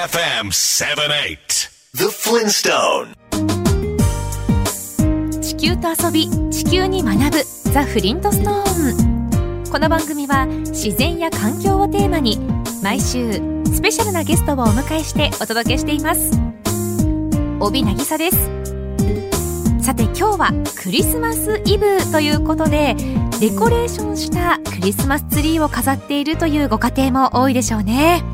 AFM 78 The Flintstone 地球と遊び地球に学ぶザ・フリントストーンこの番組は自然や環境をテーマに毎週スペシャルなゲストをお迎えしてお届けしています。帯渚です。さて今日はクリスマスイブということでデコレーションしたクリスマスツリーを飾っているというご家庭も多いでしょうね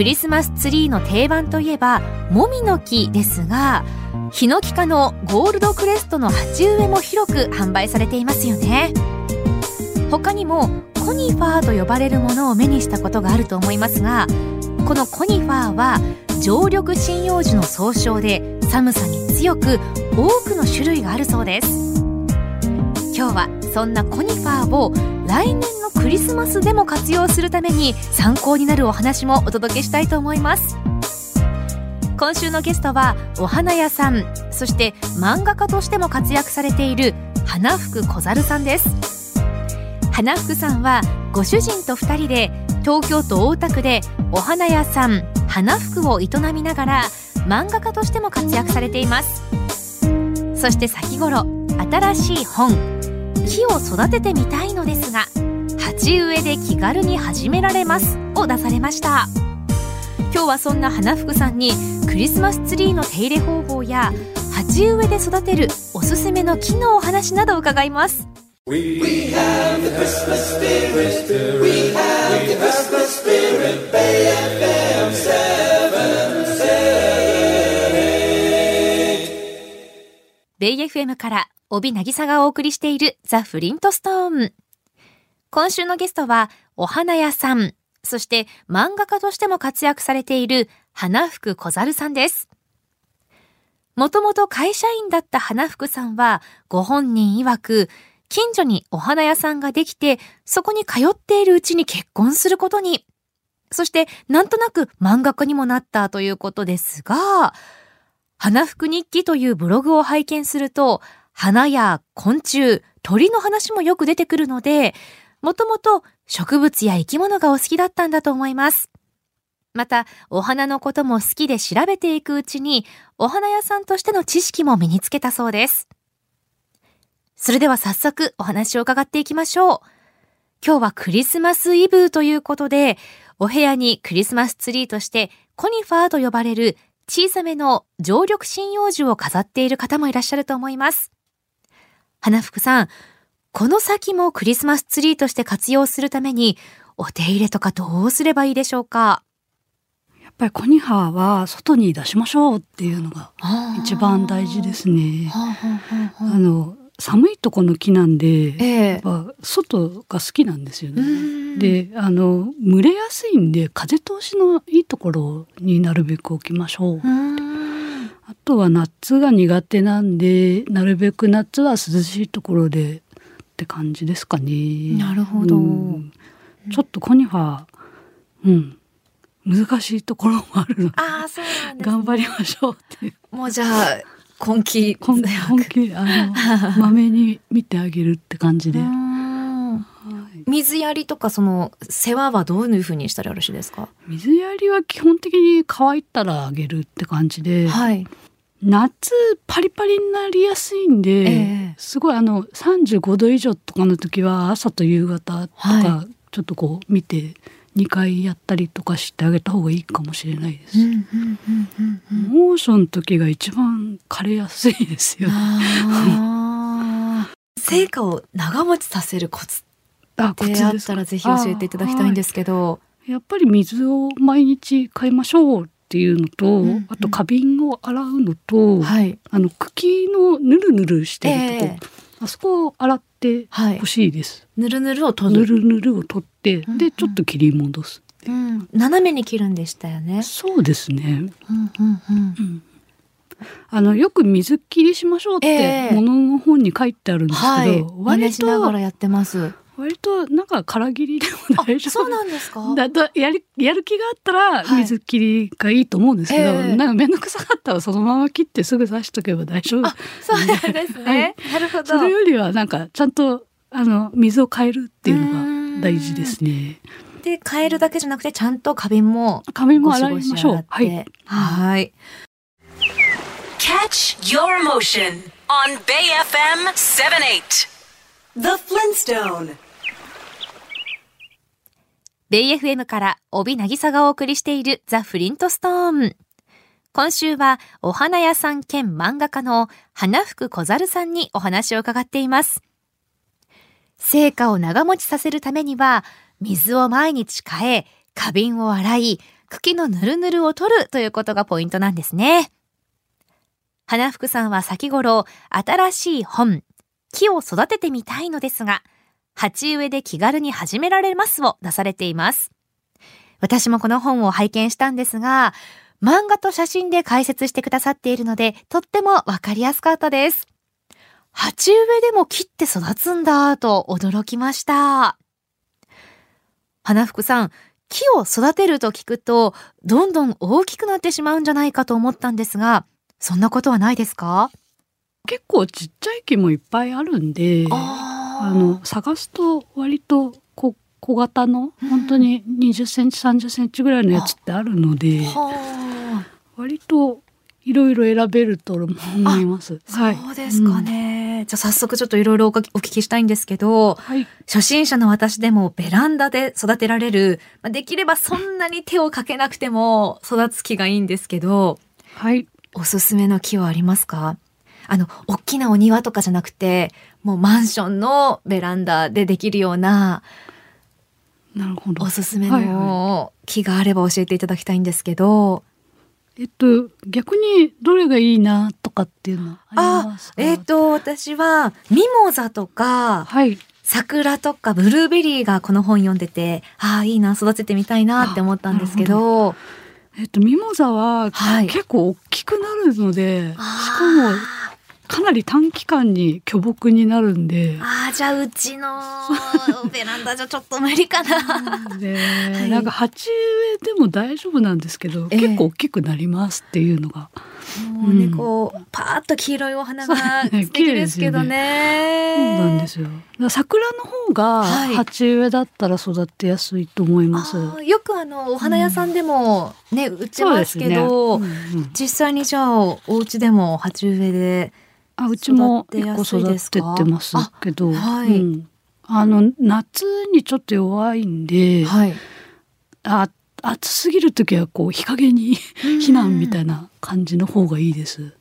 クリスマスツリーの定番といえばもみの木ですがヒノキ科のゴールドクレストの鉢植えも広く販売されていますよね。他にもコニファーと呼ばれるものを目にしたことがあると思いますがこのコニファーは常緑針葉樹の総称で寒さに強く多くの種類があるそうです。今日はそんなコニファーを来年のクリスマスでも活用するために参考になるお話もお届けしたいと思います。今週のゲストはお花屋さんそして漫画家としても活躍されている花福小猿さんです。花福さんはご主人と2人で東京都大田区でお花屋さん花福を営みながら漫画家としても活躍されています。そして先頃新しい本「木を育ててみたいのですが鉢植えで気軽に始められます」を出されました今日はそんな花福さんにクリスマスツリーの手入れ方法や鉢植えで育てるおすすめの木のお話など伺います We have the Christmas spirit. We have the Christmas spirit. Bay FM ベイ FM から帯渚がお送りしているザ・フリントストーン。今週のゲストはお花屋さん、そして漫画家としても活躍されている花福小猿さんです。もともと会社員だった花福さんはご本人曰く近所にお花屋さんができてそこに通っているうちに結婚することに。そしてなんとなく漫画家にもなったということですが、花福日記というブログを拝見すると、花や昆虫、鳥の話もよく出てくるので、もともと植物や生き物がお好きだったんだと思います。また、お花のことも好きで調べていくうちに、お花屋さんとしての知識も身につけたそうです。それでは早速お話を伺っていきましょう。今日はクリスマスイブということで、お部屋にクリスマスツリーとしてコニファーと呼ばれる小さめの常緑針葉樹を飾っている方もいらっしゃると思います。花福さん、この先もクリスマスツリーとして活用するために、お手入れとかどうすればいいでしょうか？やっぱりコニハーは外に出しましょうっていうのが一番大事ですね。あの寒いとこの木なんで、ええやっぱ外が好きなんですようね。んで、あの蒸れやすいんで風通しのいいところになるべく置きましょう。あとは夏が苦手なんで、なるべく夏は涼しいところでって感じですかね。なるほど。うん。ちょっとコニファー、うん、難しいところもあるので、ああ、そうなんです、頑張りましょうっていう。もうじゃあ、根気。本本気あの まめに見てあげるって感じで、水やりとかその世話はどういうふうにしたらよろしいですか？水やりは基本的に乾いたらあげるって感じで、はい。夏パリパリになりやすいんで、ええ。すごいあの35度以上とかの時は朝と夕方とはかちょっとこう見て2回やったりとかしてあげた方がいいかもしれないです。猛暑の時が一番枯れやすいですよ。成果を長持ちさせるコツあってあったらぜひ教えていただきたいんですけど。やっぱり水を毎日変えましょうっていうのと、うんうんあと花瓶を洗うのと、はい。あの茎のぬるぬるしてるとこ、ええあそこを洗ってはいほ。しいです。ぬるぬるを取ぬる。るぬるを取って、うんうんでちょっと切り戻す。うん。斜めに切るんでしたよね。そうですね。うんうんうん。あのよく水切りしましょうっええてものの本に書いてあるんですけど、割しながとらやってます。割となんか空切りでもあ大丈夫。そうなんですか？だだやるやる気があったらはい水切りがいいと思うんですけど、ええなんか面倒くさかったらそのまま切ってすぐ刺しとけば大丈夫あそうなんですね。なるほど。それよりはなんかちゃんとあの水を変えるっていうのが大事ですね。で変えるだけじゃなくてちゃんと花瓶も髪もゴシ洗いましょう。はい。はい。Catch your motion on Bay FM 78. The Flintstone. ベイ FM から帯渚がお送りしているザ・フリントストーン。今週はお花屋さん兼漫画家の花福小猿さんにお話を伺っています。成果を長持ちさせるためには水を毎日変え、花瓶を洗い、茎のぬるぬるを取るということがポイントなんですね。花福さんは先頃新しい本、木を育ててみたいのですが、鉢植えで気軽に始められますを出されています。私もこの本を拝見したんですが、漫画と写真で解説してくださっているので、とってもわかりやすかったです。鉢植えでも木って育つんだと驚きました。花福さん、木を育てると聞くと、どんどん大きくなってしまうんじゃないかと思ったんですが、そんなことはないですか？結構ちっちゃい木もいっぱいあるんで、ああの探すと割と小小型の本当に20センチ30センチぐらいのやつってあるので、は割といろいろ選べると思います。あ、そうですかね。じゃあ早速ちょっといろいろお聞きしたいんですけど、はい。はい。初心者の私でもベランダで育てられる、まあできればそんなに手をかけなくても育つ木がいいんですけど、はい。おすすめの木はありますか？あの、大きなお庭とかじゃなくて、もうマンションのベランダでできるようななるほど。おすすめはいはの木があれば教えていただきたいんですけど、えっと逆にどれがいいなとかっていうのはありあます、か？えっ、と、私はミモザとか、はい。桜とかブルーベリーがこの本読んでて、ああ、いいな、育ててみたいなって思ったんですけど、えっとミモザははい結構大きくなるので、あしかもかなり短期間に巨木になるんで。ああ、じゃあうちのベランダじゃちょっと無理かな。で、いなんか鉢植えでも大丈夫なんですけど、ええ結構大きくなりますっていうのがもうね、うんこう、パーッと黄色いお花が素敵ですけどね。そうなんですよ。桜の方がはい鉢植えだったら育てやすいと思います。あーよくあの、お花屋さんでもね、売ってますけど、ねうんうん実際にじゃあ、お家でも鉢植えで、あうちも結構育かててますけど、あはい。うん。あの夏にちょっと弱いんで、はい。あ暑すぎる時はこう日陰に避難みたいな感じの方がいいです。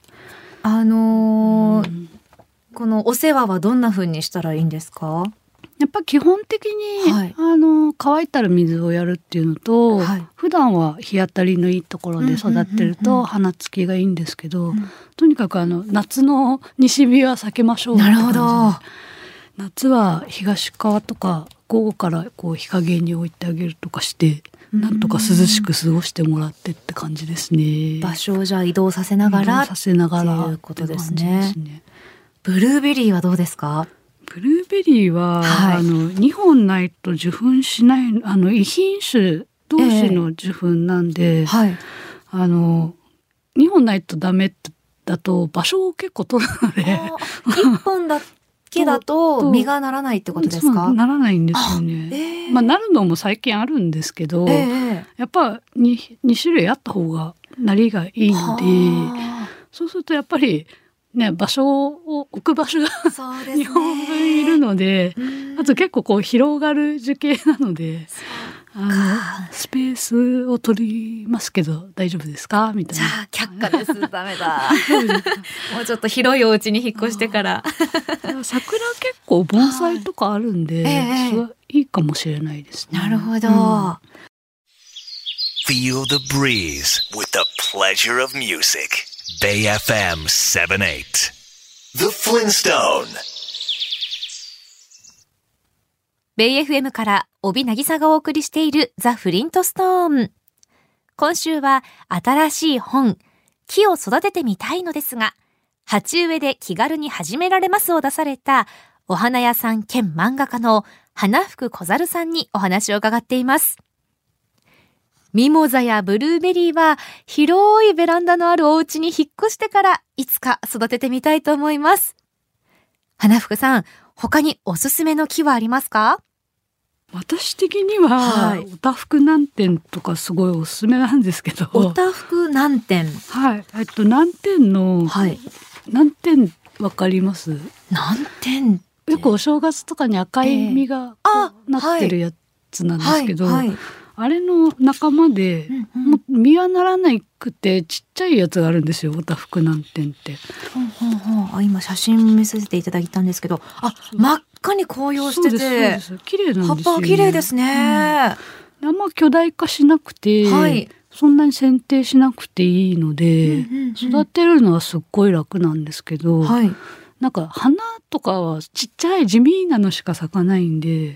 あのーうん。このお世話はどんな風にしたらいいんですか？やっぱ基本的に、はい。あの乾いたら水をやるっていうのと、はい。普段は日当たりのいいところで育ってると花つきがいいんですけど、ん。とにかくあの夏の西日は避けましょうなるほど。夏は東側とか午後からこう日陰に置いてあげるとかして、うんなんとか涼しく過ごしてもらってって感じですね。場所をじゃあ移動させながらさせながらっていうことですね。ブルーベリーはどうですか？ブルーベリーは、はいあの2本ないと受粉しないあの異品種同士の受粉なんで、はい。あの2本ないとダメだと場所を結構取るので。一本だけだと と実がならないってことですかならないんですよね。ええまあなるのも最近あるんですけど、ええやっぱ 2, 2種類あった方がなりがいいのではそうするとやっぱりね場所を置く場所がね。2本分いるので、うんあと結構こう広がる樹形なのであのかスペースを取りますけど大丈夫ですか？みたいな。じゃあ却下です。ダメだ。もうちょっと広いお家に引っ越してから。桜結構盆栽とかあるんで、はいええいいかもしれないですね。なるほど。うん Feel the breeze with the pleasure of music. Bay FM 78. The Flintstone. ベイ FM から帯渚がお送りしているザ・フリントストーン。今週は新しい本、木を育ててみたいのですが、鉢植えで気軽に始められますを出されたお花屋さん兼漫画家の花福小猿さんにお話を伺っています。ミモザやブルーベリーは広いベランダのあるお家に引っ越してからいつか育ててみたいと思います。花福さん、他におすすめの木はありますか？私的には、はい。おたふく南天とかすごいおすすめなんですけど。おたふく南天はい。えっと南天の、はい。南天わかります？南天よくお正月とかに赤い実があこうなってるやつなんですけど、はいはいあれの仲間で、うんうん。もう実はならなくてちっちゃいやつがあるんですよおたふく南天って。ほんほんほんあ今写真見せていただいたんですけど。あ真っ赤に紅葉してて。綺麗なんですよ、ね、葉っぱは綺麗ですね、あん。ま巨大化しなくて、はい。そんなに剪定しなくていいので、うんうんうん。育てるのはすっごい楽なんですけど、はい。なんか花とかはちっちゃい地味なのしか咲かないんで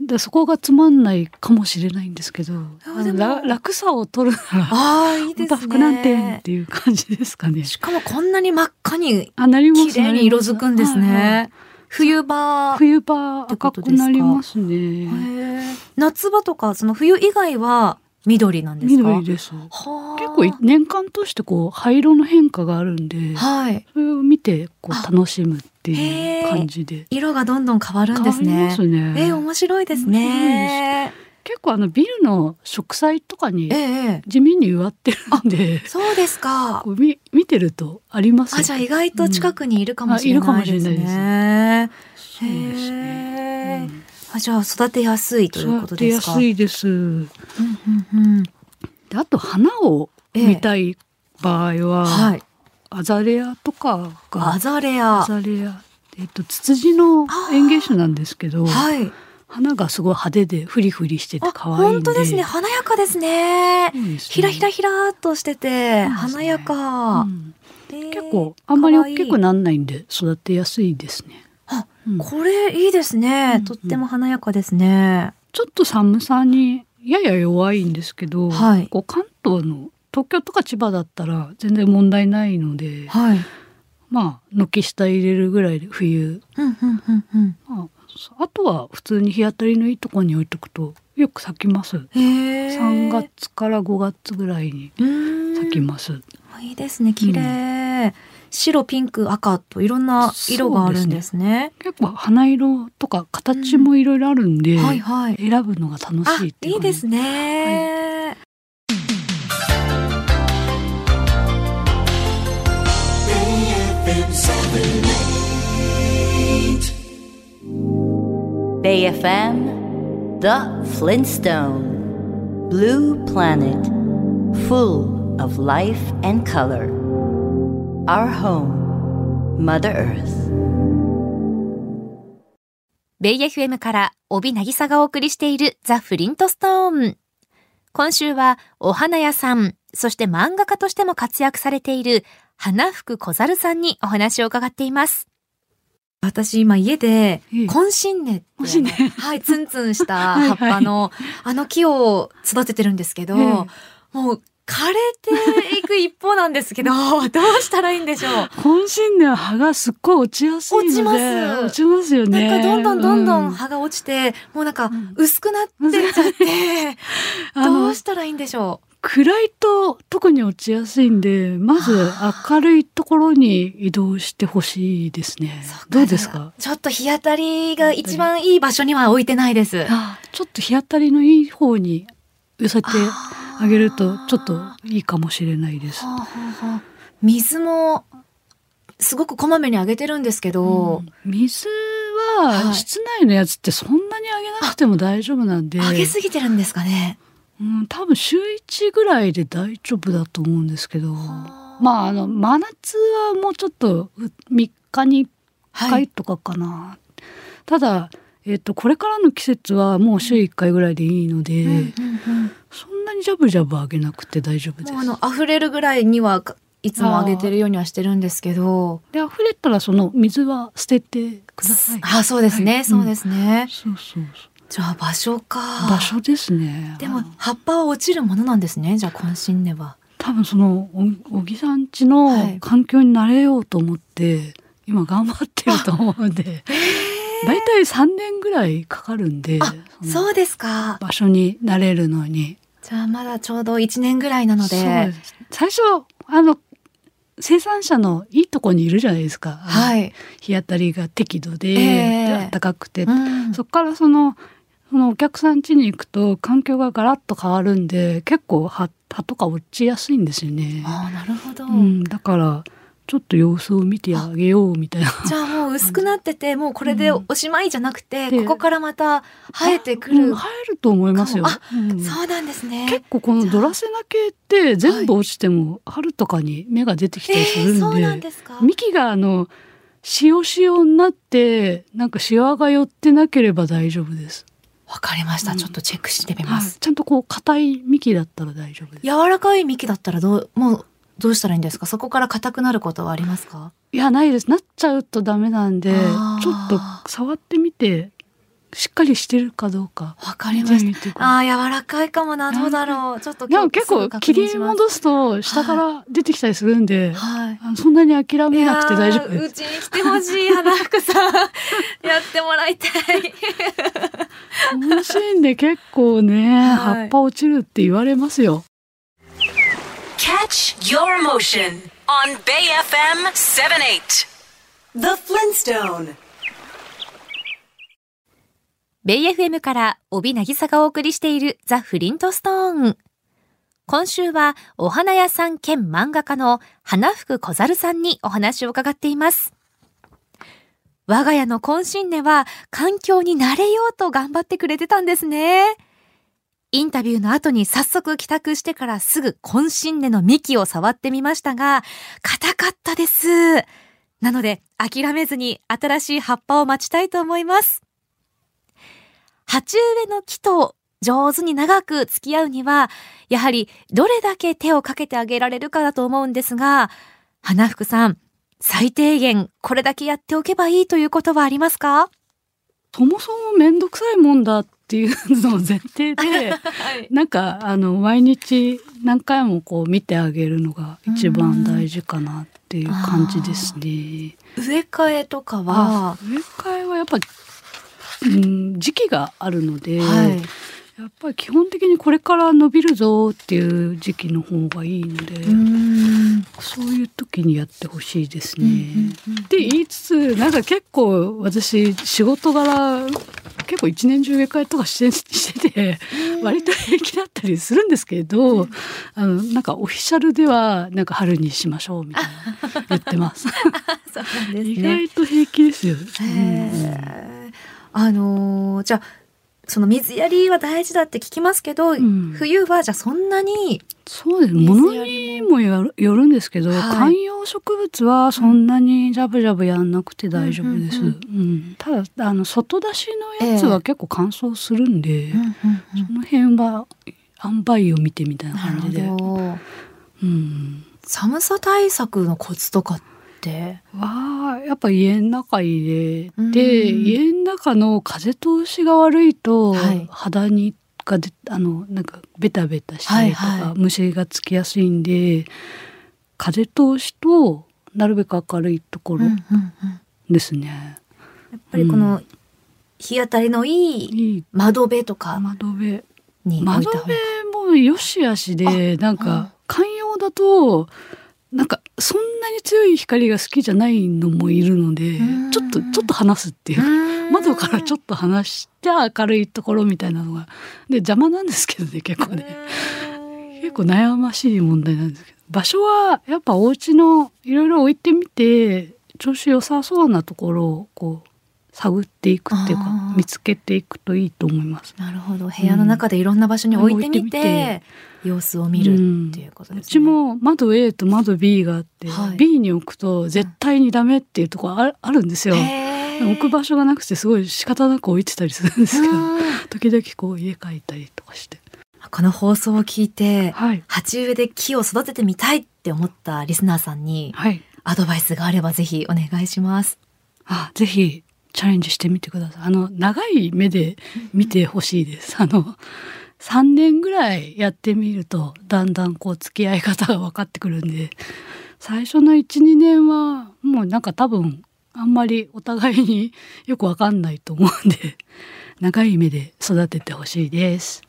でそこがつまんないかもしれないんですけどら楽さを取るならああいいですまた福南店っねていう感じですかね。しかもこんなに真っ赤に綺麗に色づくんですね。冬場。冬場赤くなりますね。夏場とかその冬以外は緑なんですか？緑です。はあ。結構年間通してこう灰色の変化があるんで、はい。それを見てこあ。う楽しむっていう感じで。色がどんどん変わるんですね。ますね。えー、面白いですね。結構あのビルの植栽とかえにええ。地味に植わってるんで。え、そうですか。こう見見てるとありますよ。あじゃあ意外と近くにいるかもしれないです。ね、そうですね。へえあじゃあ育てやすいということ育てですか。やすいです。うんうんうん。であと花を見たい場合は、はいアザレアとかがアザレア。アザレアえっとツツジの園芸種なんですけど、はい。花がすごい派手でフリフリしててあ可愛い。本当ですね。華やかですね。ね。ひらひらひらっとしててね。華やか、うん。えー結構あんまり大きくなんないんで育てやすいですね。あうん。これいいですね、うん。とっても華やかですね。ちょっと寒さにやや弱いんですけど、はい。こう関東の東京とか千葉だったら全然問題ないので、はい。まあ軒下入れるぐらいで冬、うんうんうんうん。まあ、あとは普通に日当たりのいいところに置いとくとよく咲きます。へえ。3月から5月ぐらいに咲きます。あいいですね。綺麗、白ピンク赤といろんな色があるんですね。結構花色とか形もいろいろあるんで、はいはい。選ぶのが楽あしいっていういいですね、Bay BFM,The Flintstone, Blue Planet, full of life and color. Our home, Mother Earth. ベイ FM から帯渚がお送りしているザ・フリントストーン。今週はお花屋さん、そして漫画家としても活躍されている花福小猿さんにお話を伺っています。私今家でええ。コンシンネって、コンシンネ。はい、ツンツンした はい葉っぱのあの木を育ててるんですけど、ええ。もう枯れていく一方なんですけど、どうしたらいいんでしょう？本心では葉がすっごい落ちやすいので落ちます。落ちますよね。なんかどんどんどんどうん。葉が落ちて、もうなんかん。薄くなってっちゃって、あどのうしたらいいんでしょ暗いと特に落ちやすいんでまず明るいところに移動してほしいですね。う。どうですか？ちょっと日当たりが一番いい場所には置いてないです。あちょっと日当たりのいい方に寄せてあげるとちょっといいかもしれないです。水もすごくこまめにあげてるんですけど、水ははい。室内のやつってそんなにあげなくても大丈夫なんで、あげすぎてるんですかね。うん、多分週1ぐらいで大丈夫だと思うんですけどまああの真夏はもうちょっと3日に1回とかかな、ただ、えっとこれからの季節はもう週1回ぐらいでいいので、うんうんうんそんなにジャブジャブあげなくて大丈夫です。あの溢れるぐらいにはいつもあげてるようにはしてるんですけど。で溢れたらその水は捨ててください。あ、そうですね、はいそうですね。そうそうじゃあ場所か。場所ですね。でも葉っぱは落ちるものなんですね。じゃあコンシンネは。多分そのお小木さん家はいの環境に慣れようと思って、今頑張ってると思うんで、だいたい3年ぐらいかかるんで、あ、そうですか。場所に慣れるのに。じゃあまだちょうど1年ぐらいなのそうで最初あの生産者のいいとこにいるじゃないですか。はい。日当たりが適度で、暖かくて、うんそこからそのそのお客さん家に行くと環境がガラッと変わるんで結構葉葉とか落ちやすいんですよね。ああなるほど、うん、だからちょっと様子を見てあげようみたいな。じゃあもう薄くなっててもうこれでおしまいじゃなくて、でここからまた生えてくる、うん生えると思いますよ。あうん。そうなんですね。結構このドラセナ系って全部落ちても春とかに芽が出てきたりするんで,、えーそうなんですか？幹があの塩塩になってなんかシワが寄ってなければ大丈夫です。わかりました、うん。ちょっとチェックしてみはい。ます、、ちゃんとこう硬い幹だったら大丈夫です。柔らかい幹だったらどうもうどうしたらいいんですか？そこから硬くなることはありますか？いやないです。なっちゃうとダメなんでちょっと触ってみてしっかりしてるかどうか。わかり見ました。あー柔らかいかもな。どうだろう。ちょっとでも結構切りす戻すと下から出てきたりするんで、はい。あのそんなに諦めなくて大丈夫。です。うちに来てほしい花福さん。やってもらいたい。楽しいんで結構ね、はい。葉っぱ落ちるって言われますよ。Catch your motion on Bay FM 78. The Flintstone. ベイ FM から帯渚がお送りしているザ・フリントストーン。今週はお花屋さん兼漫画家の花福小猿さんにお話を伺っています。我が家の今新年は環境に慣れようと頑張ってくれてたんですね。インタビューの後に早速帰宅してからすぐ今新年の幹を触ってみましたが、硬かったです。なので諦めずに新しい葉っぱを待ちたいと思います。鉢植えの木と上手に長く付き合うには、やはりどれだけ手をかけてあげられるかだと思うんですが、花福さん、最低限これだけやっておけばいいということはありますか？そもそもめんどくさいもんだっていうのを前提で、はい。なんかあの毎日何回もこう見てあげるのが一番大事かなっていう感じですね。植え替えとかあは、植え替えはやっぱ、うん、時期があるので、はい。やっぱり基本的にこれから伸びるぞっていう時期の方がいいので。そういう時にやってほしいですね。うんうんうんって言いつつなんか結構私仕事柄結構一年中植え替えとかして してて割と平気だったりするんですけど、あのなんかオフィシャルではなんか春にしましょうみたいな言ってます。そうなんです意ね。外と平気ですよ。へーあのーじゃあ、その水やりは大事だって聞きますけど、ん冬はじゃあそんなに、そうです。水物にもよるよるんですけど、はい観葉植物はそんなにジャブジャブやんなくて大丈夫です。ううんんただあの外出しのやつは結構乾燥するんで、その辺は塩梅を見てみたいな感じで。うん。寒さ対策のコツとかって、わあやっぱ家の中入れうん。て家の中の風通しが悪いとはい。肌にがであのなんかベタベタしたりとか、はいはい。虫がつきやすいんで風通しとなるべく明るいところうんうんうん。ですね。やっぱりこの日当たりのいい窓辺とか窓辺。窓辺もよしあしでなん。うんか観葉だとなんかそんなに強い光が好きじゃないのもいるのでうん。ちょっとちょっと離すっていう。か窓からちょっと離して明るいところみたいなのが。で邪魔なんですけどね結構ね。結構悩ましい問題なんですけど。場所はやっぱお家のいろいろ置いてみて調子良さそうなところをこう探っていくっていうか見つけていくといいと思います。なるほど。部屋の中でいろんな場所に置いてみてて様子を見るっていうことですね。うちも窓 A と窓 B があって、はい。B に置くと絶対にダメっていうところあるんですよ。置く場所がなくてすごい仕方なく置いてたりするんですけどうん。時々こう家帰ったりとかして。この放送を聞いてはい。鉢植えで木を育ててみたいって思ったリスナーさんにはい。アドバイスがあればぜひお願いします。あぜひチャレンジしてみてくださいあの長い目で見てほしいですあの3年ぐらいやってみるとだんだんこう付き合い方が分かってくるんで最初の12年はもうなんか多分あんまりお互いによく分かんないと思うんで長い目で育ててほしいです。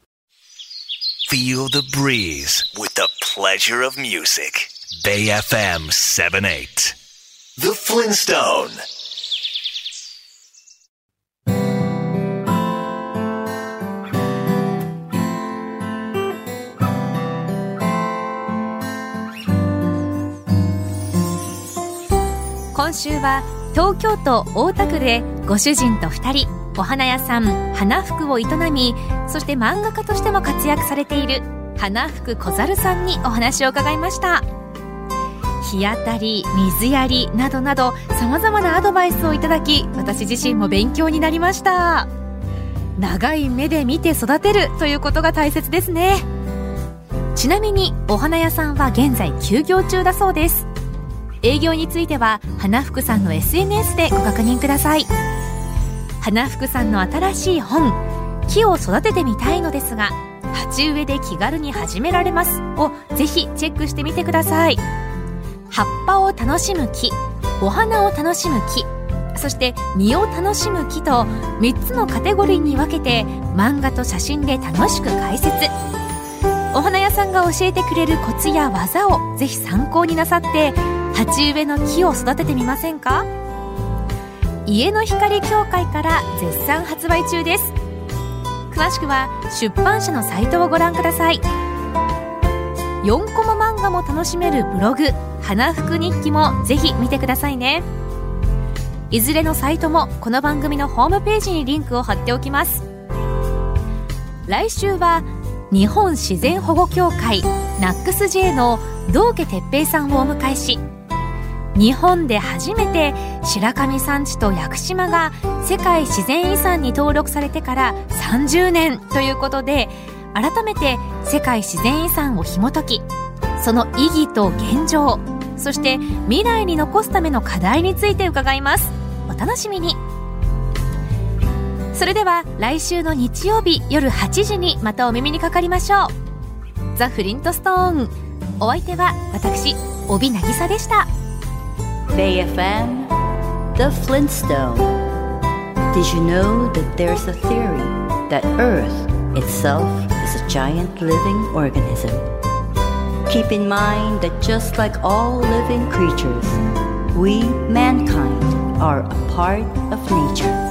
Feel the breeze with the pleasure of music. Bay FM 78. The Flintstone. 今週は東京都大田区でご主人と2人お花屋さん花福を営みそして漫画家としても活躍されている花福小猿さんにお話を伺いました。日当たり水やりなどなどさまざまなアドバイスをいただき私自身も勉強になりました。長い目で見て育てるということが大切ですね。ちなみにお花屋さんは現在休業中だそうです。営業については花福さんの SNS でご確認ください。花福さんの新しい本「木を育ててみたいのですが鉢植えで気軽に始められます」をぜひチェックしてみてください。葉っぱを楽しむ木お花を楽しむ木そして実を楽しむ木と3つのカテゴリーに分けて漫画と写真で楽しく解説。お花屋さんが教えてくれるコツや技をぜひ参考になさって鉢植えの木を育ててみませんか？家の光協会から絶賛発売中です。詳しくは出版社のサイトをご覧ください。4コマ漫画も楽しめるブログ花福日記もぜひ見てくださいね。いずれのサイトもこの番組のホームページにリンクを貼っておきます。来週は日本自然保護協会ナックス J の道家哲平さんをお迎えし日本で初めて白神山地と屋久島が世界自然遺産に登録されてから30年ということで改めて世界自然遺産を紐解きその意義と現状そして未来に残すための課題について伺います。お楽しみに。それでは来週の日曜日夜8時にまたお耳にかかりましょう。ザ・フリントストーン。お相手は私帯渚でした。Bay FM The Flintstone Did you know that there's a theory that Earth itself is a giant living organism? Keep in mind that just like all living creatures, we, mankind, are a part of nature.